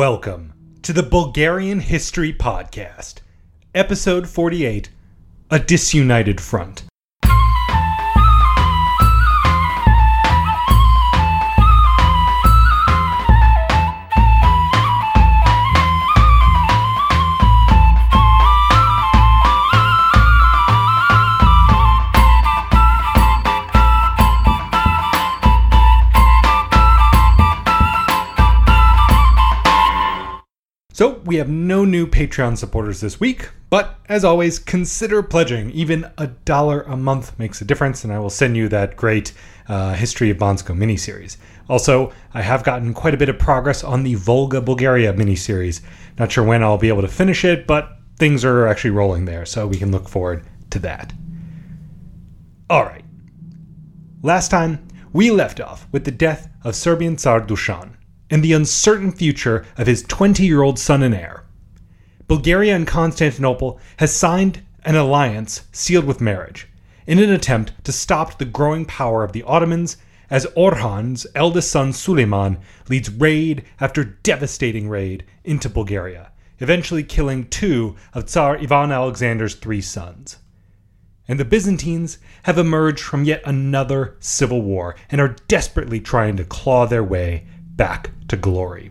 Welcome to the Bulgarian History Podcast, Episode 48 A Disunited Front. We have no new Patreon supporters this week, but as always, consider pledging. Even a dollar a month makes a difference, and I will send you that great uh, History of Bansko miniseries. Also, I have gotten quite a bit of progress on the Volga Bulgaria miniseries. Not sure when I'll be able to finish it, but things are actually rolling there, so we can look forward to that. All right. Last time, we left off with the death of Serbian Tsar Dusan and the uncertain future of his 20 year old son and heir. Bulgaria and Constantinople has signed an alliance sealed with marriage in an attempt to stop the growing power of the Ottomans as Orhan's eldest son Suleiman leads raid after devastating raid into Bulgaria, eventually killing two of Tsar Ivan Alexander's three sons. And the Byzantines have emerged from yet another civil war and are desperately trying to claw their way back to glory.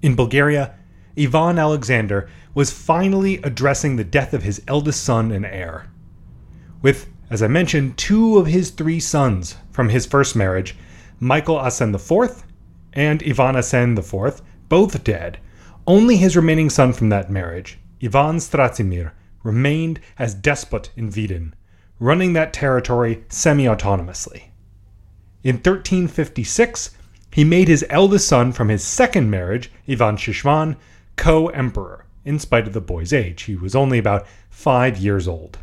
In Bulgaria, Ivan Alexander was finally addressing the death of his eldest son and heir. With, as I mentioned, two of his three sons from his first marriage, Michael Asen IV and Ivan Asen IV, both dead, only his remaining son from that marriage, Ivan Stratsimir, remained as despot in Vidin, running that territory semi autonomously. In 1356, he made his eldest son from his second marriage, Ivan Shishman, co emperor, in spite of the boy's age. He was only about five years old.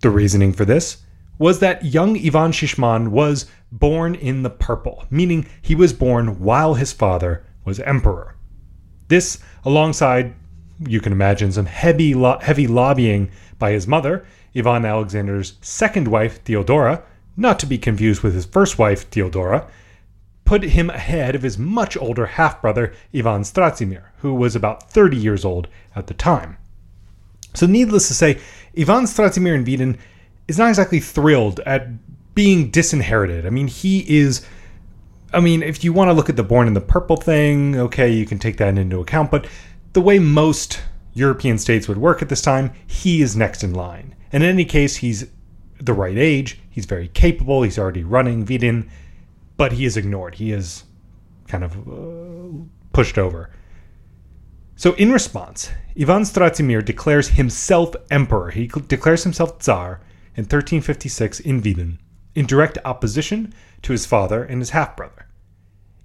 The reasoning for this was that young Ivan Shishman was born in the purple, meaning he was born while his father was emperor. This, alongside, you can imagine, some heavy, lo- heavy lobbying by his mother, Ivan Alexander's second wife, Theodora, not to be confused with his first wife, Theodora, put him ahead of his much older half brother, Ivan Stratsimir, who was about 30 years old at the time. So, needless to say, Ivan Stratsimir in Vidin is not exactly thrilled at being disinherited. I mean, he is. I mean, if you want to look at the born in the purple thing, okay, you can take that into account, but the way most European states would work at this time, he is next in line. And in any case, he's the right age. He's very capable. He's already running Vidin, but he is ignored. He is kind of uh, pushed over. So, in response, Ivan Stratsimir declares himself emperor. He declares himself Tsar in 1356 in Vidin, in direct opposition to his father and his half brother.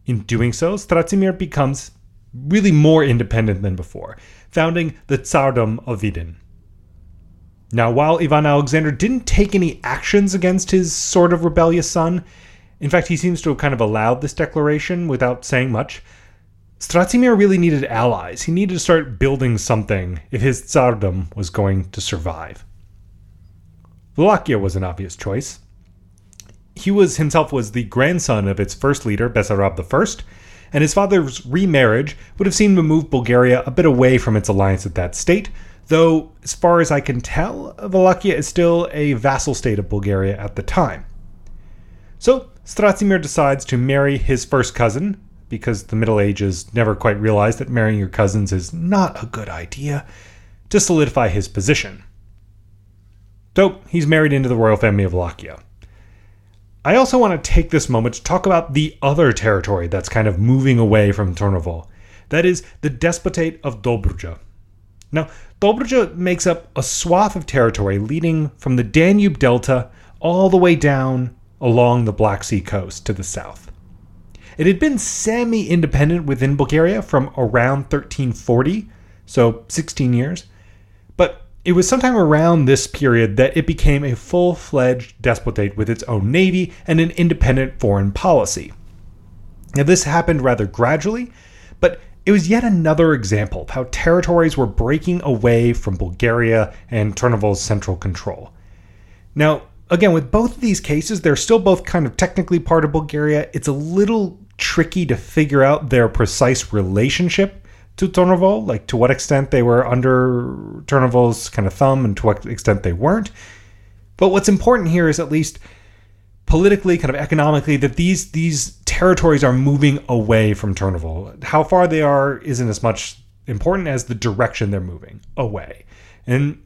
In doing so, Stratsimir becomes really more independent than before, founding the Tsardom of Vidin. Now, while Ivan Alexander didn't take any actions against his sort of rebellious son, in fact, he seems to have kind of allowed this declaration without saying much. Stratsimir really needed allies. He needed to start building something if his tsardom was going to survive. Wallachia was an obvious choice. He was himself was the grandson of its first leader, Basarab I, and his father's remarriage would have seemed to move Bulgaria a bit away from its alliance with that state, though, as far as I can tell, Wallachia is still a vassal state of Bulgaria at the time. So, Stratsimir decides to marry his first cousin, because the Middle Ages never quite realized that marrying your cousins is not a good idea, to solidify his position. So, he's married into the royal family of Wallachia. I also want to take this moment to talk about the other territory that's kind of moving away from Turnovo. That is the Despotate of Dobruja. Now, Dobruja makes up a swath of territory leading from the Danube Delta all the way down along the Black Sea coast to the south. It had been semi independent within Bulgaria from around 1340, so 16 years, but it was sometime around this period that it became a full fledged despotate with its own navy and an independent foreign policy. Now, this happened rather gradually, but it was yet another example of how territories were breaking away from Bulgaria and Turnovo's central control. Now, again, with both of these cases, they're still both kind of technically part of Bulgaria. It's a little tricky to figure out their precise relationship to Turnovo, like to what extent they were under Turnovo's kind of thumb and to what extent they weren't. But what's important here is at least politically, kind of economically, that these these territories are moving away from Turnovo. How far they are isn't as much important as the direction they're moving away. And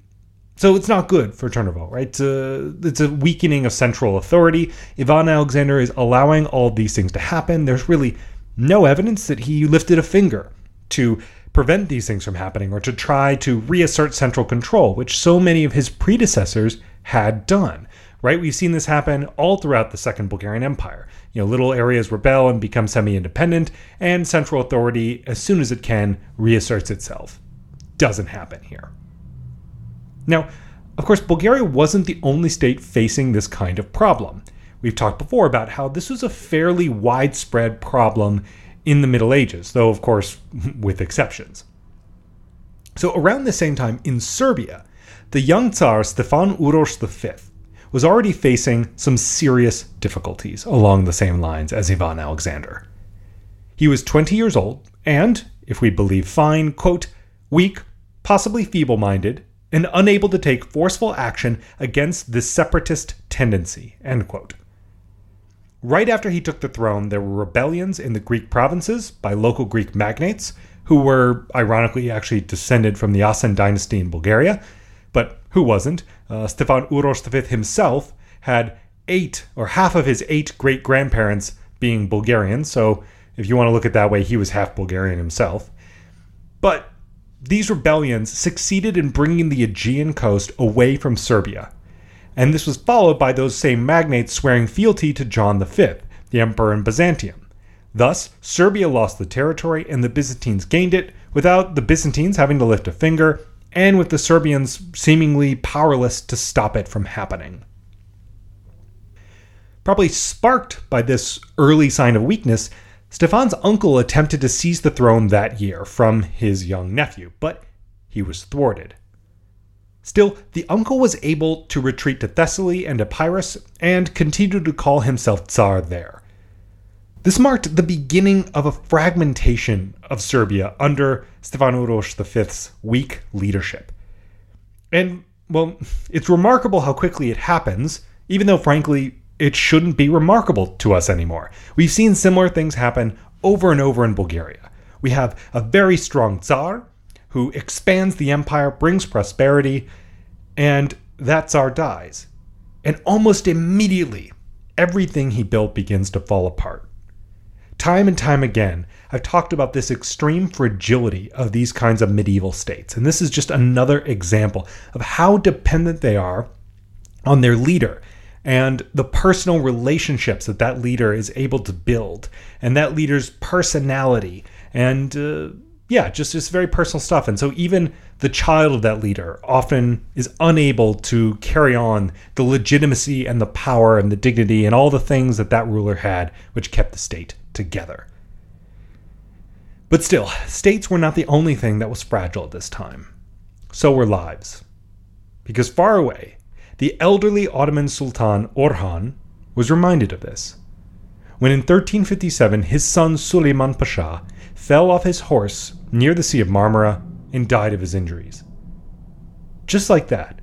so it's not good for Turnovo, right? It's a, it's a weakening of central authority. Ivan Alexander is allowing all these things to happen. There's really no evidence that he lifted a finger to prevent these things from happening or to try to reassert central control, which so many of his predecessors had done. Right? We've seen this happen all throughout the Second Bulgarian Empire. You know, little areas rebel and become semi-independent, and central authority, as soon as it can, reasserts itself. Doesn't happen here. Now, of course, Bulgaria wasn't the only state facing this kind of problem. We've talked before about how this was a fairly widespread problem in the Middle Ages, though, of course, with exceptions. So, around the same time in Serbia, the young Tsar Stefan Uroš V was already facing some serious difficulties along the same lines as Ivan Alexander. He was 20 years old and, if we believe Fine, quote, weak, possibly feeble minded, and unable to take forceful action against this separatist tendency. End quote. Right after he took the throne, there were rebellions in the Greek provinces by local Greek magnates, who were ironically actually descended from the Asen dynasty in Bulgaria, who wasn't? Uh, Stefan Uroš V himself had eight, or half of his eight great grandparents being Bulgarian, so if you want to look at that way, he was half Bulgarian himself. But these rebellions succeeded in bringing the Aegean coast away from Serbia, and this was followed by those same magnates swearing fealty to John V, the emperor in Byzantium. Thus, Serbia lost the territory and the Byzantines gained it without the Byzantines having to lift a finger, and with the Serbians seemingly powerless to stop it from happening. Probably sparked by this early sign of weakness, Stefan's uncle attempted to seize the throne that year from his young nephew, but he was thwarted. Still, the uncle was able to retreat to Thessaly and Epirus and continued to call himself Tsar there. This marked the beginning of a fragmentation of Serbia under Stefan Uroš V's weak leadership. And, well, it's remarkable how quickly it happens, even though, frankly, it shouldn't be remarkable to us anymore. We've seen similar things happen over and over in Bulgaria. We have a very strong Tsar who expands the empire, brings prosperity, and that Tsar dies. And almost immediately, everything he built begins to fall apart. Time and time again, I've talked about this extreme fragility of these kinds of medieval states. And this is just another example of how dependent they are on their leader and the personal relationships that that leader is able to build and that leader's personality and uh, yeah just just very personal stuff and so even the child of that leader often is unable to carry on the legitimacy and the power and the dignity and all the things that that ruler had which kept the state together but still states were not the only thing that was fragile at this time so were lives because far away the elderly Ottoman Sultan Orhan was reminded of this. When in 1357 his son Suleiman Pasha fell off his horse near the Sea of Marmara and died of his injuries. Just like that,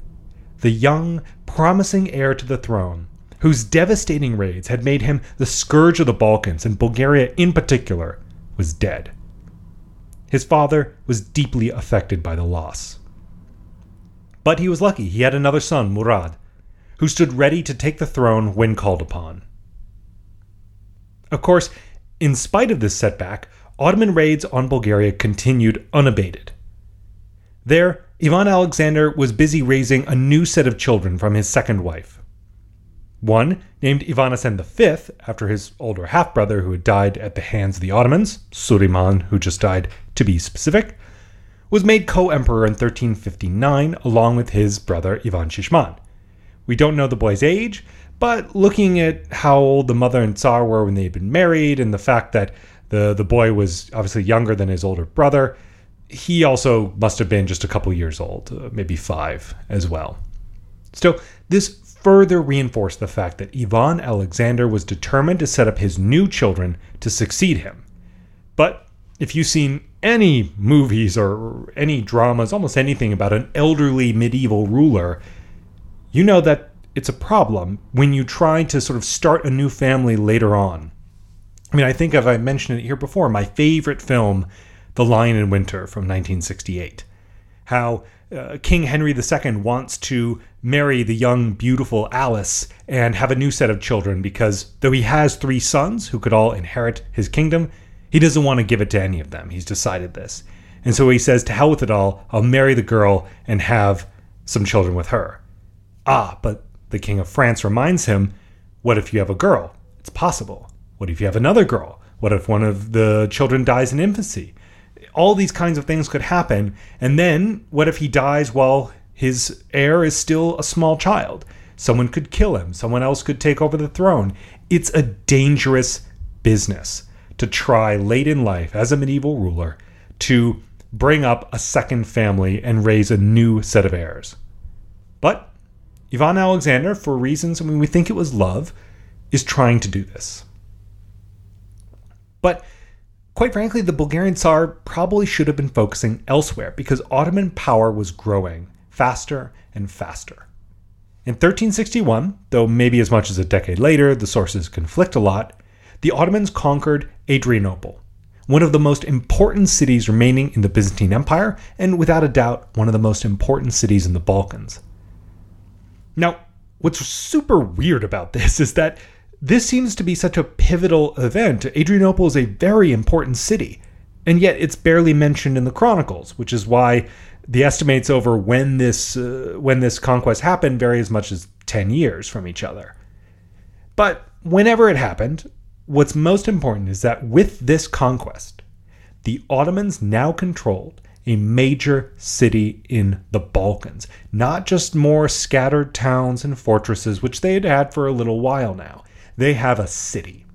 the young, promising heir to the throne, whose devastating raids had made him the scourge of the Balkans and Bulgaria in particular, was dead. His father was deeply affected by the loss. But he was lucky he had another son, Murad, who stood ready to take the throne when called upon. Of course, in spite of this setback, Ottoman raids on Bulgaria continued unabated. There, Ivan Alexander was busy raising a new set of children from his second wife. One, named Ivan Asen V, after his older half brother who had died at the hands of the Ottomans, Suleiman, who just died, to be specific, was made co emperor in 1359 along with his brother Ivan Shishman. We don't know the boy's age, but looking at how old the mother and Tsar were when they had been married and the fact that the, the boy was obviously younger than his older brother, he also must have been just a couple years old, uh, maybe five as well. So, this further reinforced the fact that Ivan Alexander was determined to set up his new children to succeed him. But if you've seen any movies or any dramas, almost anything about an elderly medieval ruler, you know that it's a problem when you try to sort of start a new family later on. I mean, I think as I mentioned it here before, my favorite film, The Lion in Winter from 1968. How uh, King Henry II wants to marry the young, beautiful Alice and have a new set of children because though he has three sons who could all inherit his kingdom, he doesn't want to give it to any of them. He's decided this. And so he says, To hell with it all, I'll marry the girl and have some children with her. Ah, but the King of France reminds him, What if you have a girl? It's possible. What if you have another girl? What if one of the children dies in infancy? All these kinds of things could happen. And then, what if he dies while his heir is still a small child? Someone could kill him, someone else could take over the throne. It's a dangerous business to try late in life as a medieval ruler to bring up a second family and raise a new set of heirs. But Ivan Alexander, for reasons, I mean, we think it was love, is trying to do this. But quite frankly, the Bulgarian Tsar probably should have been focusing elsewhere because Ottoman power was growing faster and faster. In 1361, though maybe as much as a decade later, the sources conflict a lot, the Ottomans conquered Adrianople, one of the most important cities remaining in the Byzantine Empire, and without a doubt, one of the most important cities in the Balkans. Now, what's super weird about this is that this seems to be such a pivotal event. Adrianople is a very important city, and yet it's barely mentioned in the chronicles, which is why the estimates over when this uh, when this conquest happened vary as much as 10 years from each other. But whenever it happened, what's most important is that with this conquest, the Ottomans now controlled a major city in the Balkans, not just more scattered towns and fortresses, which they had had for a little while now. They have a city.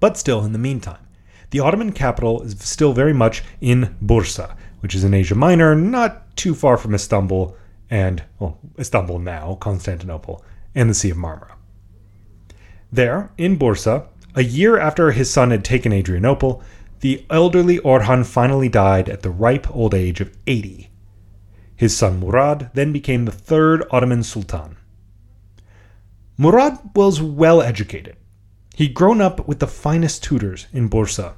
But still, in the meantime, the Ottoman capital is still very much in Bursa, which is in Asia Minor, not too far from Istanbul and, well, Istanbul now, Constantinople, and the Sea of Marmara. There, in Bursa, a year after his son had taken Adrianople, the elderly Orhan finally died at the ripe old age of 80. His son Murad then became the third Ottoman Sultan. Murad was well educated. He'd grown up with the finest tutors in Bursa.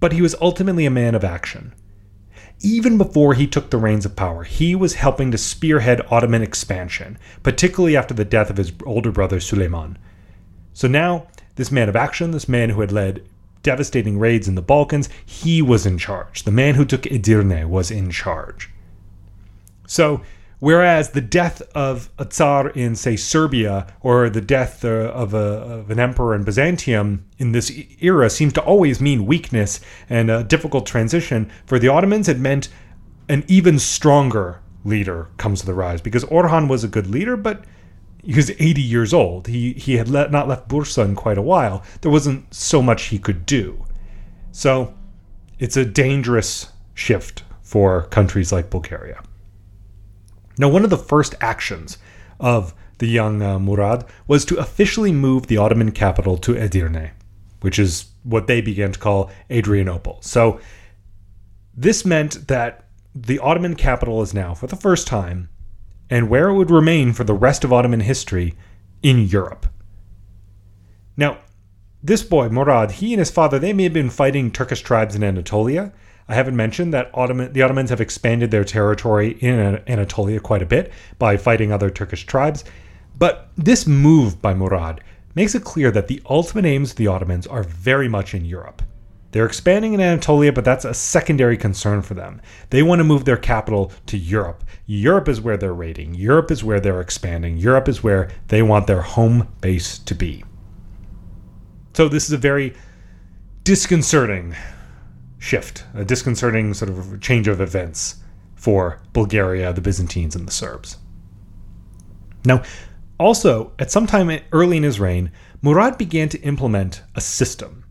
But he was ultimately a man of action. Even before he took the reins of power, he was helping to spearhead Ottoman expansion, particularly after the death of his older brother Suleiman. So now, this man of action, this man who had led devastating raids in the Balkans, he was in charge. The man who took Edirne was in charge. So, whereas the death of a Tsar in, say, Serbia, or the death uh, of, a, of an emperor in Byzantium in this era seems to always mean weakness and a difficult transition, for the Ottomans it meant an even stronger leader comes to the rise because Orhan was a good leader, but he was 80 years old. He he had let, not left Bursa in quite a while. There wasn't so much he could do. So it's a dangerous shift for countries like Bulgaria. Now, one of the first actions of the young uh, Murad was to officially move the Ottoman capital to Edirne, which is what they began to call Adrianople. So this meant that the Ottoman capital is now, for the first time, and where it would remain for the rest of Ottoman history in Europe. Now, this boy, Murad, he and his father, they may have been fighting Turkish tribes in Anatolia. I haven't mentioned that Ottoman, the Ottomans have expanded their territory in Anatolia quite a bit by fighting other Turkish tribes. But this move by Murad makes it clear that the ultimate aims of the Ottomans are very much in Europe. They're expanding in Anatolia, but that's a secondary concern for them. They want to move their capital to Europe. Europe is where they're raiding, Europe is where they're expanding, Europe is where they want their home base to be. So, this is a very disconcerting shift, a disconcerting sort of change of events for Bulgaria, the Byzantines, and the Serbs. Now, also, at some time early in his reign, Murad began to implement a system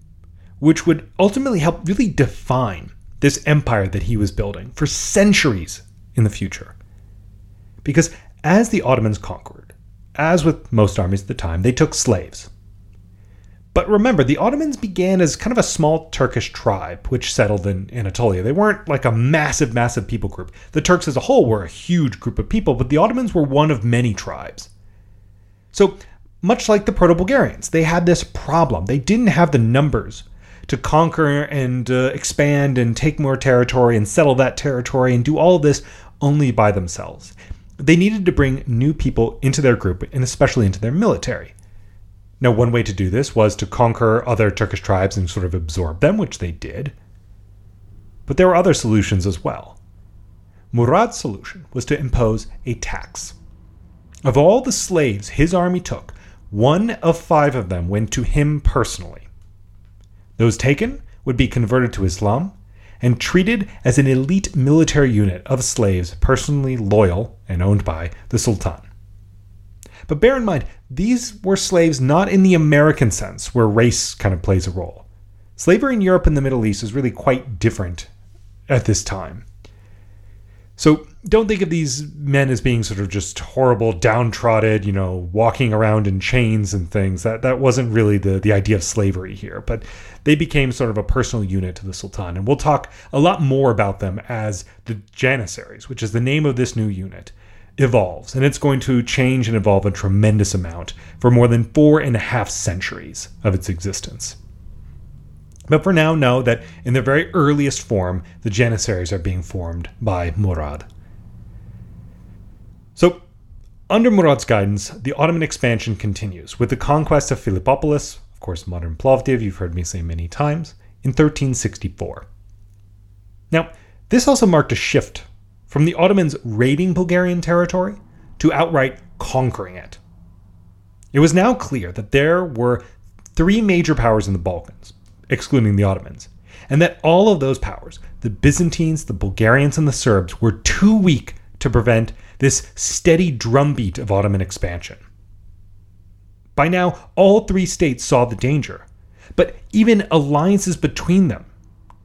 which would ultimately help really define this empire that he was building for centuries in the future. Because as the Ottomans conquered, as with most armies at the time, they took slaves. But remember, the Ottomans began as kind of a small Turkish tribe which settled in Anatolia. They weren't like a massive, massive people group. The Turks as a whole were a huge group of people, but the Ottomans were one of many tribes. So, much like the Proto Bulgarians, they had this problem. They didn't have the numbers to conquer and uh, expand and take more territory and settle that territory and do all this only by themselves. They needed to bring new people into their group and especially into their military. Now, one way to do this was to conquer other Turkish tribes and sort of absorb them, which they did. But there were other solutions as well. Murad's solution was to impose a tax. Of all the slaves his army took, one of five of them went to him personally. Those taken would be converted to Islam and treated as an elite military unit of slaves personally loyal and owned by the Sultan. But bear in mind, these were slaves not in the American sense, where race kind of plays a role. Slavery in Europe and the Middle East is really quite different at this time. So don't think of these men as being sort of just horrible, downtrodden, you know, walking around in chains and things. That that wasn't really the, the idea of slavery here. But they became sort of a personal unit to the Sultan. And we'll talk a lot more about them as the Janissaries, which is the name of this new unit, evolves. And it's going to change and evolve a tremendous amount for more than four and a half centuries of its existence. But for now, know that in their very earliest form, the Janissaries are being formed by Murad. So, under Murad's guidance, the Ottoman expansion continues with the conquest of Philippopolis, of course, modern Plovdiv, you've heard me say many times, in 1364. Now, this also marked a shift from the Ottomans raiding Bulgarian territory to outright conquering it. It was now clear that there were three major powers in the Balkans excluding the Ottomans, and that all of those powers, the Byzantines, the Bulgarians, and the Serbs, were too weak to prevent this steady drumbeat of Ottoman expansion. By now, all three states saw the danger, but even alliances between them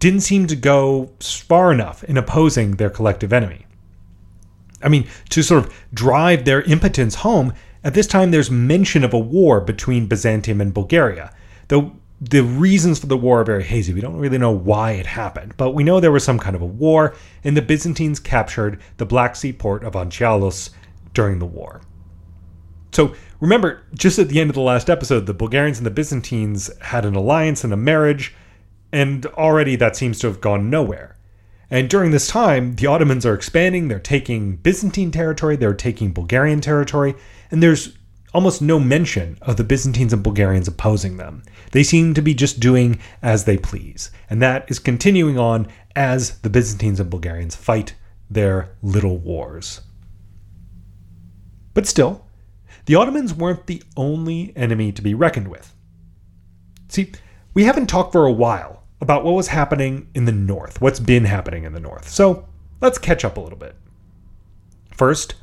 didn't seem to go far enough in opposing their collective enemy. I mean, to sort of drive their impotence home, at this time there's mention of a war between Byzantium and Bulgaria, though the reasons for the war are very hazy. We don't really know why it happened, but we know there was some kind of a war, and the Byzantines captured the Black Sea port of Anchialos during the war. So remember, just at the end of the last episode, the Bulgarians and the Byzantines had an alliance and a marriage, and already that seems to have gone nowhere. And during this time, the Ottomans are expanding, they're taking Byzantine territory, they're taking Bulgarian territory, and there's almost no mention of the Byzantines and Bulgarians opposing them. They seem to be just doing as they please, and that is continuing on as the Byzantines and Bulgarians fight their little wars. But still, the Ottomans weren't the only enemy to be reckoned with. See, we haven't talked for a while about what was happening in the north, what's been happening in the north, so let's catch up a little bit. First,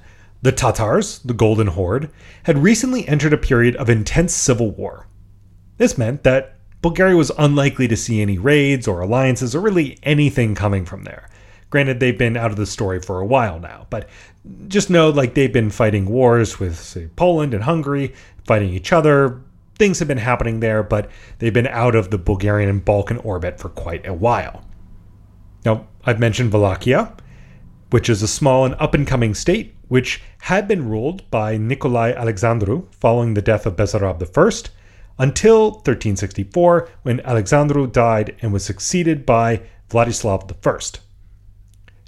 the Tatars, the Golden Horde, had recently entered a period of intense civil war. This meant that Bulgaria was unlikely to see any raids or alliances or really anything coming from there. Granted, they've been out of the story for a while now, but just know like they've been fighting wars with, say, Poland and Hungary, fighting each other. Things have been happening there, but they've been out of the Bulgarian and Balkan orbit for quite a while. Now, I've mentioned Wallachia, which is a small and up and coming state which had been ruled by Nicolae Alexandru following the death of Basarab I until 1364 when Alexandru died and was succeeded by Vladislav I.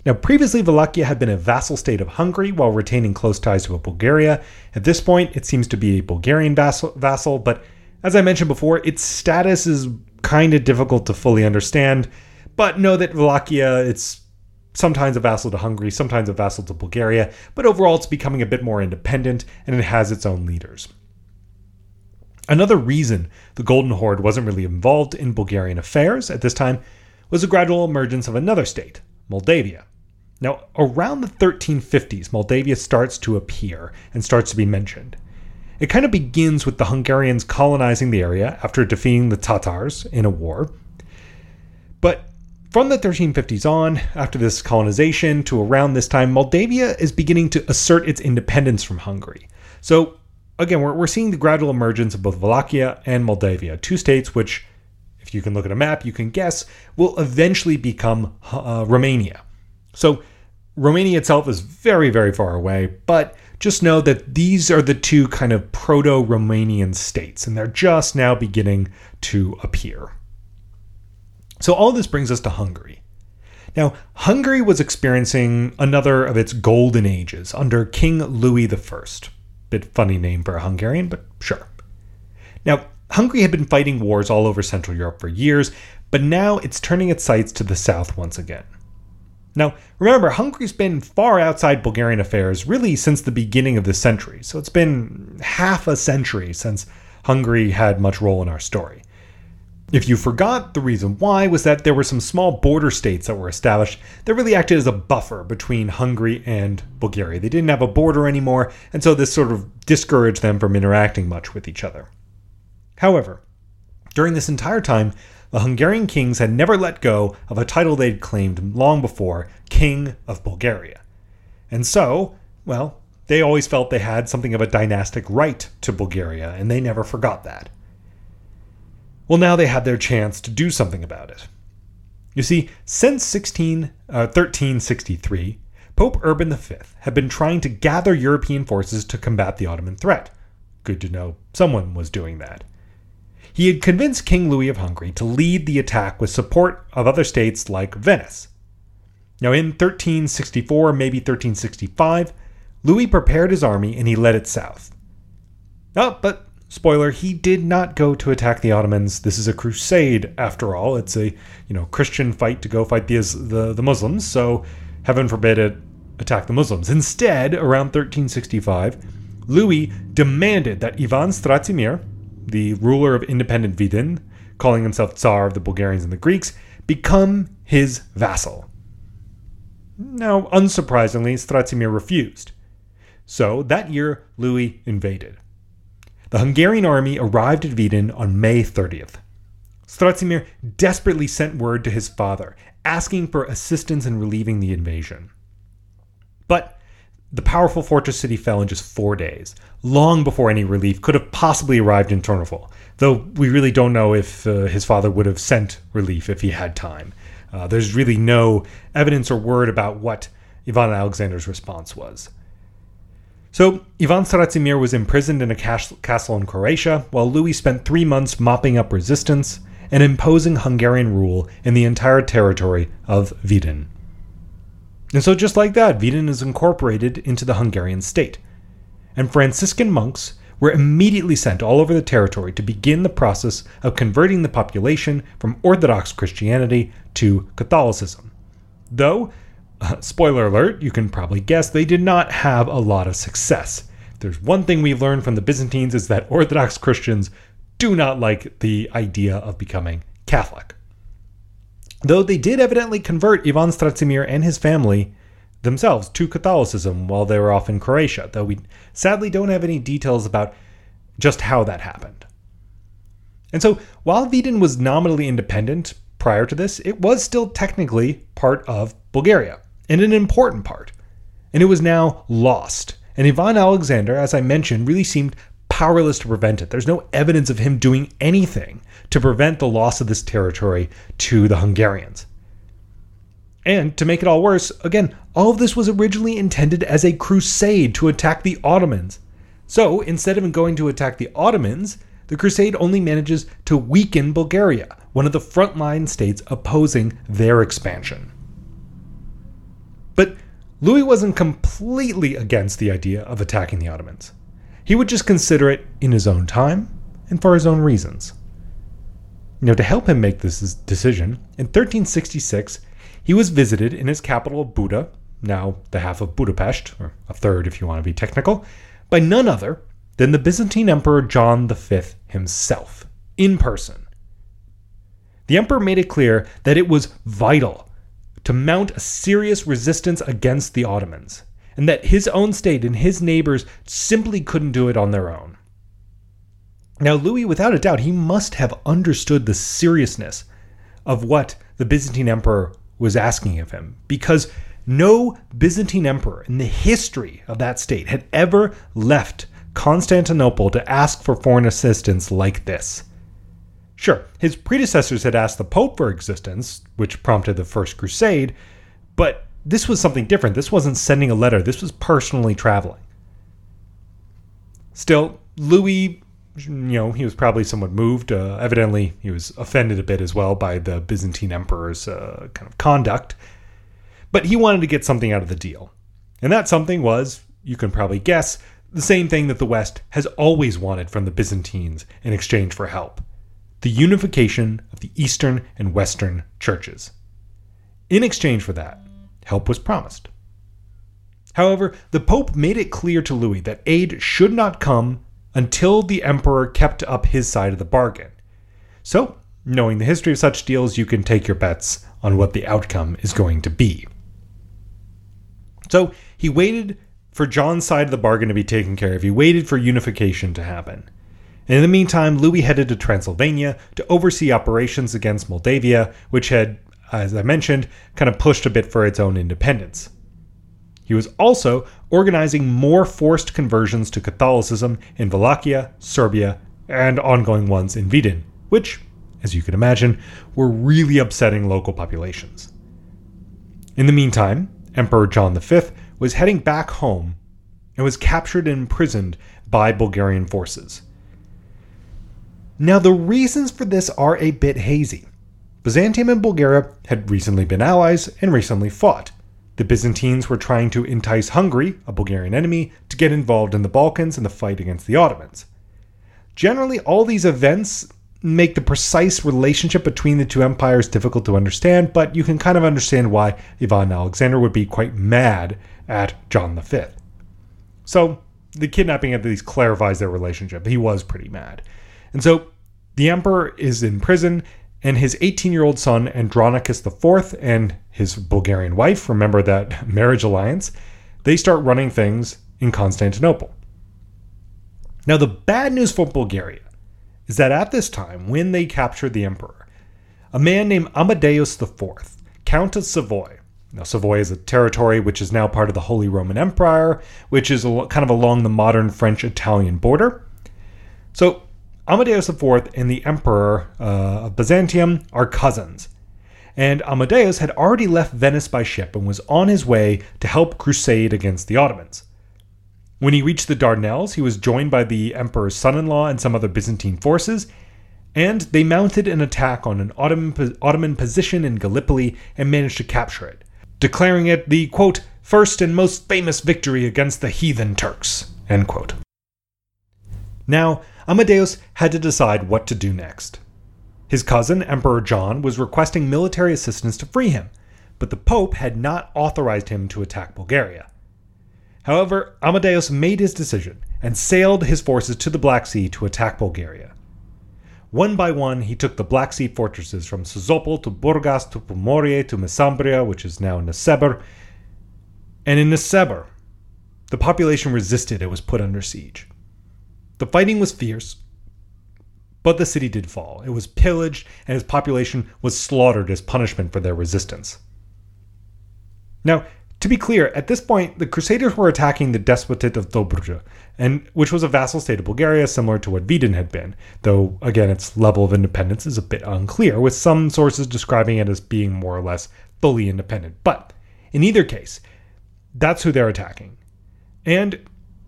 Now, previously, Wallachia had been a vassal state of Hungary while retaining close ties to Bulgaria. At this point, it seems to be a Bulgarian vassal, vassal but as I mentioned before, its status is kind of difficult to fully understand. But know that Wallachia, it's sometimes a vassal to Hungary, sometimes a vassal to Bulgaria, but overall it's becoming a bit more independent and it has its own leaders. Another reason the Golden Horde wasn't really involved in Bulgarian affairs at this time was the gradual emergence of another state, Moldavia. Now, around the 1350s, Moldavia starts to appear and starts to be mentioned. It kind of begins with the Hungarians colonizing the area after defeating the Tatars in a war. But from the 1350s on, after this colonization to around this time, Moldavia is beginning to assert its independence from Hungary. So, again, we're, we're seeing the gradual emergence of both Wallachia and Moldavia, two states which, if you can look at a map, you can guess, will eventually become uh, Romania. So, Romania itself is very, very far away, but just know that these are the two kind of proto Romanian states, and they're just now beginning to appear. So, all this brings us to Hungary. Now, Hungary was experiencing another of its golden ages under King Louis I. Bit funny name for a Hungarian, but sure. Now, Hungary had been fighting wars all over Central Europe for years, but now it's turning its sights to the south once again. Now, remember, Hungary's been far outside Bulgarian affairs really since the beginning of this century, so it's been half a century since Hungary had much role in our story. If you forgot, the reason why was that there were some small border states that were established that really acted as a buffer between Hungary and Bulgaria. They didn't have a border anymore, and so this sort of discouraged them from interacting much with each other. However, during this entire time, the Hungarian kings had never let go of a title they'd claimed long before, King of Bulgaria. And so, well, they always felt they had something of a dynastic right to Bulgaria, and they never forgot that. Well, now they had their chance to do something about it. You see, since 16, uh, 1363, Pope Urban V had been trying to gather European forces to combat the Ottoman threat. Good to know someone was doing that. He had convinced King Louis of Hungary to lead the attack with support of other states like Venice. Now, in 1364, maybe 1365, Louis prepared his army and he led it south. Oh, but spoiler, he did not go to attack the Ottomans. This is a crusade, after all. It's a you know Christian fight to go fight the the, the Muslims. So, heaven forbid it attack the Muslims. Instead, around 1365, Louis demanded that Ivan Stratimir, the ruler of independent Vidin, calling himself Tsar of the Bulgarians and the Greeks, become his vassal. Now, unsurprisingly, Stratimir refused. So that year, Louis invaded. The Hungarian army arrived at Vidin on May 30th. Stratimir desperately sent word to his father, asking for assistance in relieving the invasion. But the powerful fortress city fell in just four days, long before any relief could have possibly arrived in Turnovo, though we really don't know if uh, his father would have sent relief if he had time. Uh, there's really no evidence or word about what Ivan Alexander's response was. So, Ivan Stratimir was imprisoned in a castle in Croatia, while Louis spent three months mopping up resistance and imposing Hungarian rule in the entire territory of Vidin. And so, just like that, Vidin is incorporated into the Hungarian state. And Franciscan monks were immediately sent all over the territory to begin the process of converting the population from Orthodox Christianity to Catholicism. Though uh, spoiler alert, you can probably guess they did not have a lot of success. There's one thing we've learned from the Byzantines is that Orthodox Christians do not like the idea of becoming Catholic. Though they did evidently convert Ivan Stratimir and his family themselves to Catholicism while they were off in Croatia, though we sadly don't have any details about just how that happened. And so, while Vidin was nominally independent prior to this, it was still technically part of Bulgaria and an important part. And it was now lost. And Ivan Alexander, as I mentioned, really seemed powerless to prevent it. There's no evidence of him doing anything to prevent the loss of this territory to the Hungarians. And to make it all worse, again, all of this was originally intended as a crusade to attack the Ottomans. So instead of going to attack the Ottomans, the crusade only manages to weaken Bulgaria, one of the frontline states opposing their expansion. But Louis wasn't completely against the idea of attacking the Ottomans. He would just consider it in his own time and for his own reasons. You know, to help him make this decision, in 1366, he was visited in his capital of Buda, now the half of Budapest, or a third if you want to be technical, by none other than the Byzantine Emperor John V himself, in person. The emperor made it clear that it was vital to mount a serious resistance against the Ottomans, and that his own state and his neighbors simply couldn't do it on their own. Now, Louis, without a doubt, he must have understood the seriousness of what the Byzantine emperor was asking of him because no Byzantine emperor in the history of that state had ever left Constantinople to ask for foreign assistance like this. Sure, his predecessors had asked the Pope for existence, which prompted the First Crusade, but this was something different. This wasn't sending a letter, this was personally traveling. Still, Louis, you know, he was probably somewhat moved. Uh, evidently, he was offended a bit as well by the Byzantine emperor's uh, kind of conduct. But he wanted to get something out of the deal. And that something was, you can probably guess, the same thing that the West has always wanted from the Byzantines in exchange for help the unification of the Eastern and Western churches. In exchange for that, help was promised. However, the Pope made it clear to Louis that aid should not come until the Emperor kept up his side of the bargain. So, knowing the history of such deals, you can take your bets on what the outcome is going to be. So, he waited for John's side of the bargain to be taken care of. He waited for unification to happen. And in the meantime, Louis headed to Transylvania to oversee operations against Moldavia, which had, as I mentioned, kind of pushed a bit for its own independence. He was also organizing more forced conversions to Catholicism in Wallachia, Serbia, and ongoing ones in Vidin, which, as you can imagine, were really upsetting local populations. In the meantime, Emperor John V was heading back home and was captured and imprisoned by Bulgarian forces. Now, the reasons for this are a bit hazy. Byzantium and Bulgaria had recently been allies and recently fought. The Byzantines were trying to entice Hungary, a Bulgarian enemy, to get involved in the Balkans in the fight against the Ottomans. Generally, all these events make the precise relationship between the two empires difficult to understand, but you can kind of understand why Ivan Alexander would be quite mad at John V. So the kidnapping at least clarifies their relationship. He was pretty mad. And so the emperor is in prison, and his 18 year old son, Andronicus IV, and his Bulgarian wife, remember that marriage alliance, they start running things in Constantinople. Now, the bad news for Bulgaria is that at this time, when they captured the emperor, a man named Amadeus IV, Count of Savoy, now, Savoy is a territory which is now part of the Holy Roman Empire, which is kind of along the modern French Italian border. So, Amadeus IV and the Emperor uh, of Byzantium are cousins. And Amadeus had already left Venice by ship and was on his way to help crusade against the Ottomans. When he reached the Dardanelles, he was joined by the emperor's son in law and some other Byzantine forces, and they mounted an attack on an Ottoman, Ottoman position in Gallipoli and managed to capture it declaring it the, quote, first and most famous victory against the heathen Turks. Now, Amadeus had to decide what to do next. His cousin, Emperor John, was requesting military assistance to free him, but the Pope had not authorized him to attack Bulgaria. However, Amadeus made his decision and sailed his forces to the Black Sea to attack Bulgaria. One by one, he took the Black Sea fortresses from Sozopol to Burgas to Pomorie to Mesambria, which is now Nessebar. And in Nessebar, the population resisted and was put under siege. The fighting was fierce, but the city did fall. It was pillaged, and its population was slaughtered as punishment for their resistance. Now, to be clear, at this point, the Crusaders were attacking the Despotate of Dobruja, and which was a vassal state of Bulgaria, similar to what Vidin had been, though again its level of independence is a bit unclear, with some sources describing it as being more or less fully independent. But in either case, that's who they're attacking. And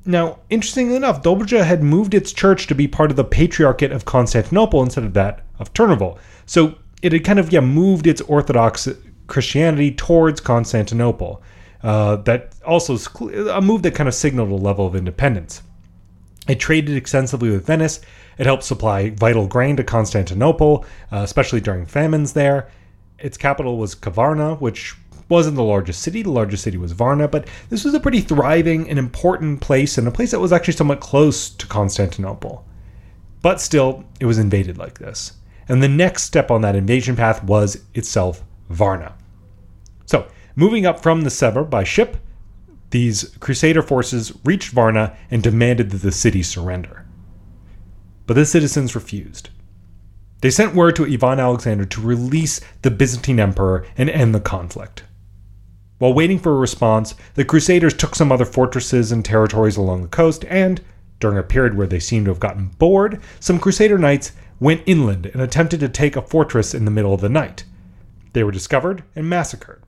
now, interestingly enough, Dobruja had moved its church to be part of the Patriarchate of Constantinople instead of that of Turnovo. So it had kind of yeah moved its Orthodox Christianity towards Constantinople. Uh, that also is a move that kind of signaled a level of independence. It traded extensively with Venice. It helped supply vital grain to Constantinople, uh, especially during famines there. Its capital was Kavarna, which wasn't the largest city. The largest city was Varna, but this was a pretty thriving and important place, and a place that was actually somewhat close to Constantinople. But still, it was invaded like this. And the next step on that invasion path was itself Varna. So, Moving up from the Sever by ship, these Crusader forces reached Varna and demanded that the city surrender. But the citizens refused. They sent word to Ivan Alexander to release the Byzantine emperor and end the conflict. While waiting for a response, the Crusaders took some other fortresses and territories along the coast, and, during a period where they seemed to have gotten bored, some Crusader knights went inland and attempted to take a fortress in the middle of the night. They were discovered and massacred.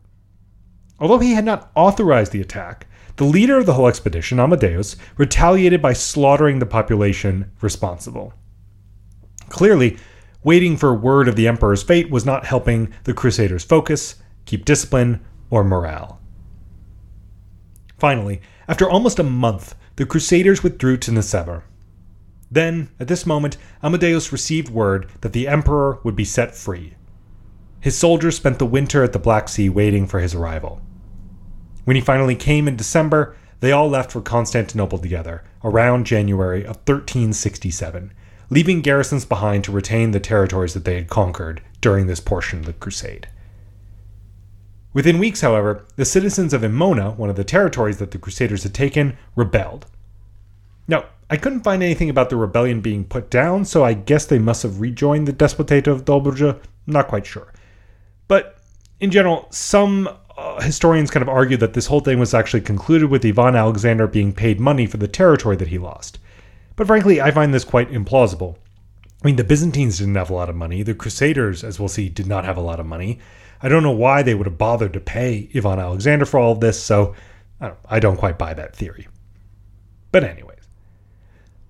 Although he had not authorized the attack, the leader of the whole expedition, Amadeus, retaliated by slaughtering the population responsible. Clearly, waiting for word of the emperor's fate was not helping the crusaders focus, keep discipline, or morale. Finally, after almost a month, the crusaders withdrew to Nicephor. Then, at this moment, Amadeus received word that the emperor would be set free. His soldiers spent the winter at the Black Sea waiting for his arrival. When he finally came in December, they all left for Constantinople together, around January of 1367, leaving garrisons behind to retain the territories that they had conquered during this portion of the crusade. Within weeks, however, the citizens of Emona, one of the territories that the Crusaders had taken, rebelled. Now, I couldn't find anything about the rebellion being put down, so I guess they must have rejoined the Despotate of Dobruja. Not quite sure. But in general, some uh, historians kind of argue that this whole thing was actually concluded with Ivan Alexander being paid money for the territory that he lost. But frankly, I find this quite implausible. I mean, the Byzantines didn't have a lot of money. The Crusaders, as we'll see, did not have a lot of money. I don't know why they would have bothered to pay Ivan Alexander for all of this, so I don't, I don't quite buy that theory. But, anyways,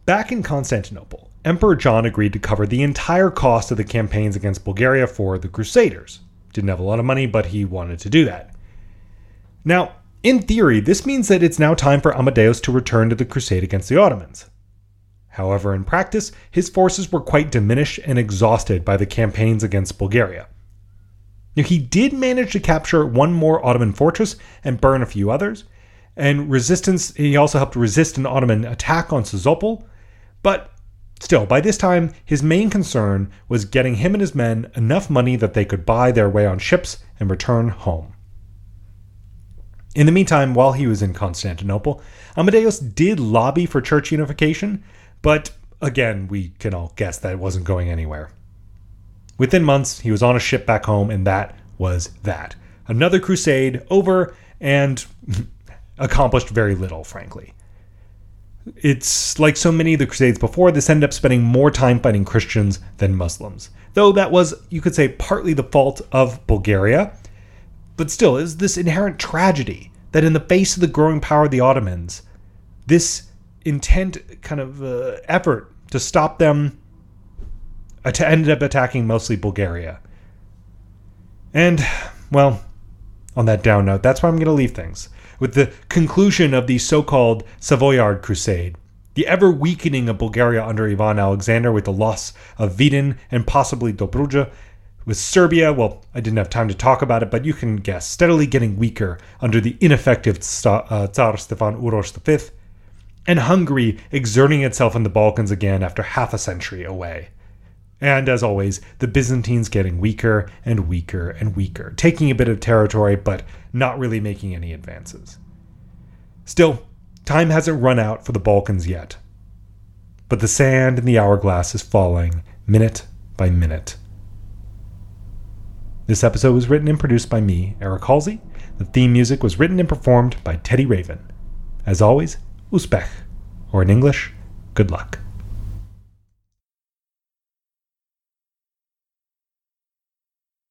back in Constantinople, Emperor John agreed to cover the entire cost of the campaigns against Bulgaria for the Crusaders. Didn't have a lot of money, but he wanted to do that. Now, in theory, this means that it's now time for Amadeus to return to the crusade against the Ottomans. However, in practice, his forces were quite diminished and exhausted by the campaigns against Bulgaria. Now, he did manage to capture one more Ottoman fortress and burn a few others, and resistance he also helped resist an Ottoman attack on Sozopol, but still, by this time, his main concern was getting him and his men enough money that they could buy their way on ships and return home. In the meantime, while he was in Constantinople, Amadeus did lobby for church unification, but again, we can all guess that it wasn't going anywhere. Within months, he was on a ship back home, and that was that. Another crusade over and accomplished very little, frankly. It's like so many of the crusades before, this ended up spending more time fighting Christians than Muslims. Though that was, you could say, partly the fault of Bulgaria. But still, is this inherent tragedy that in the face of the growing power of the Ottomans, this intent kind of uh, effort to stop them to ended up attacking mostly Bulgaria. And, well, on that down note, that's where I'm going to leave things. With the conclusion of the so called Savoyard Crusade, the ever weakening of Bulgaria under Ivan Alexander with the loss of Vidin and possibly Dobruja, with Serbia, well, I didn't have time to talk about it, but you can guess, steadily getting weaker under the ineffective uh, Tsar Stefan Uroš V, and Hungary exerting itself in the Balkans again after half a century away. And as always, the Byzantines getting weaker and weaker and weaker, taking a bit of territory but not really making any advances. Still, time hasn't run out for the Balkans yet. But the sand in the hourglass is falling minute by minute. This episode was written and produced by me, Eric Halsey. The theme music was written and performed by Teddy Raven. As always, Uspech, or in English, good luck.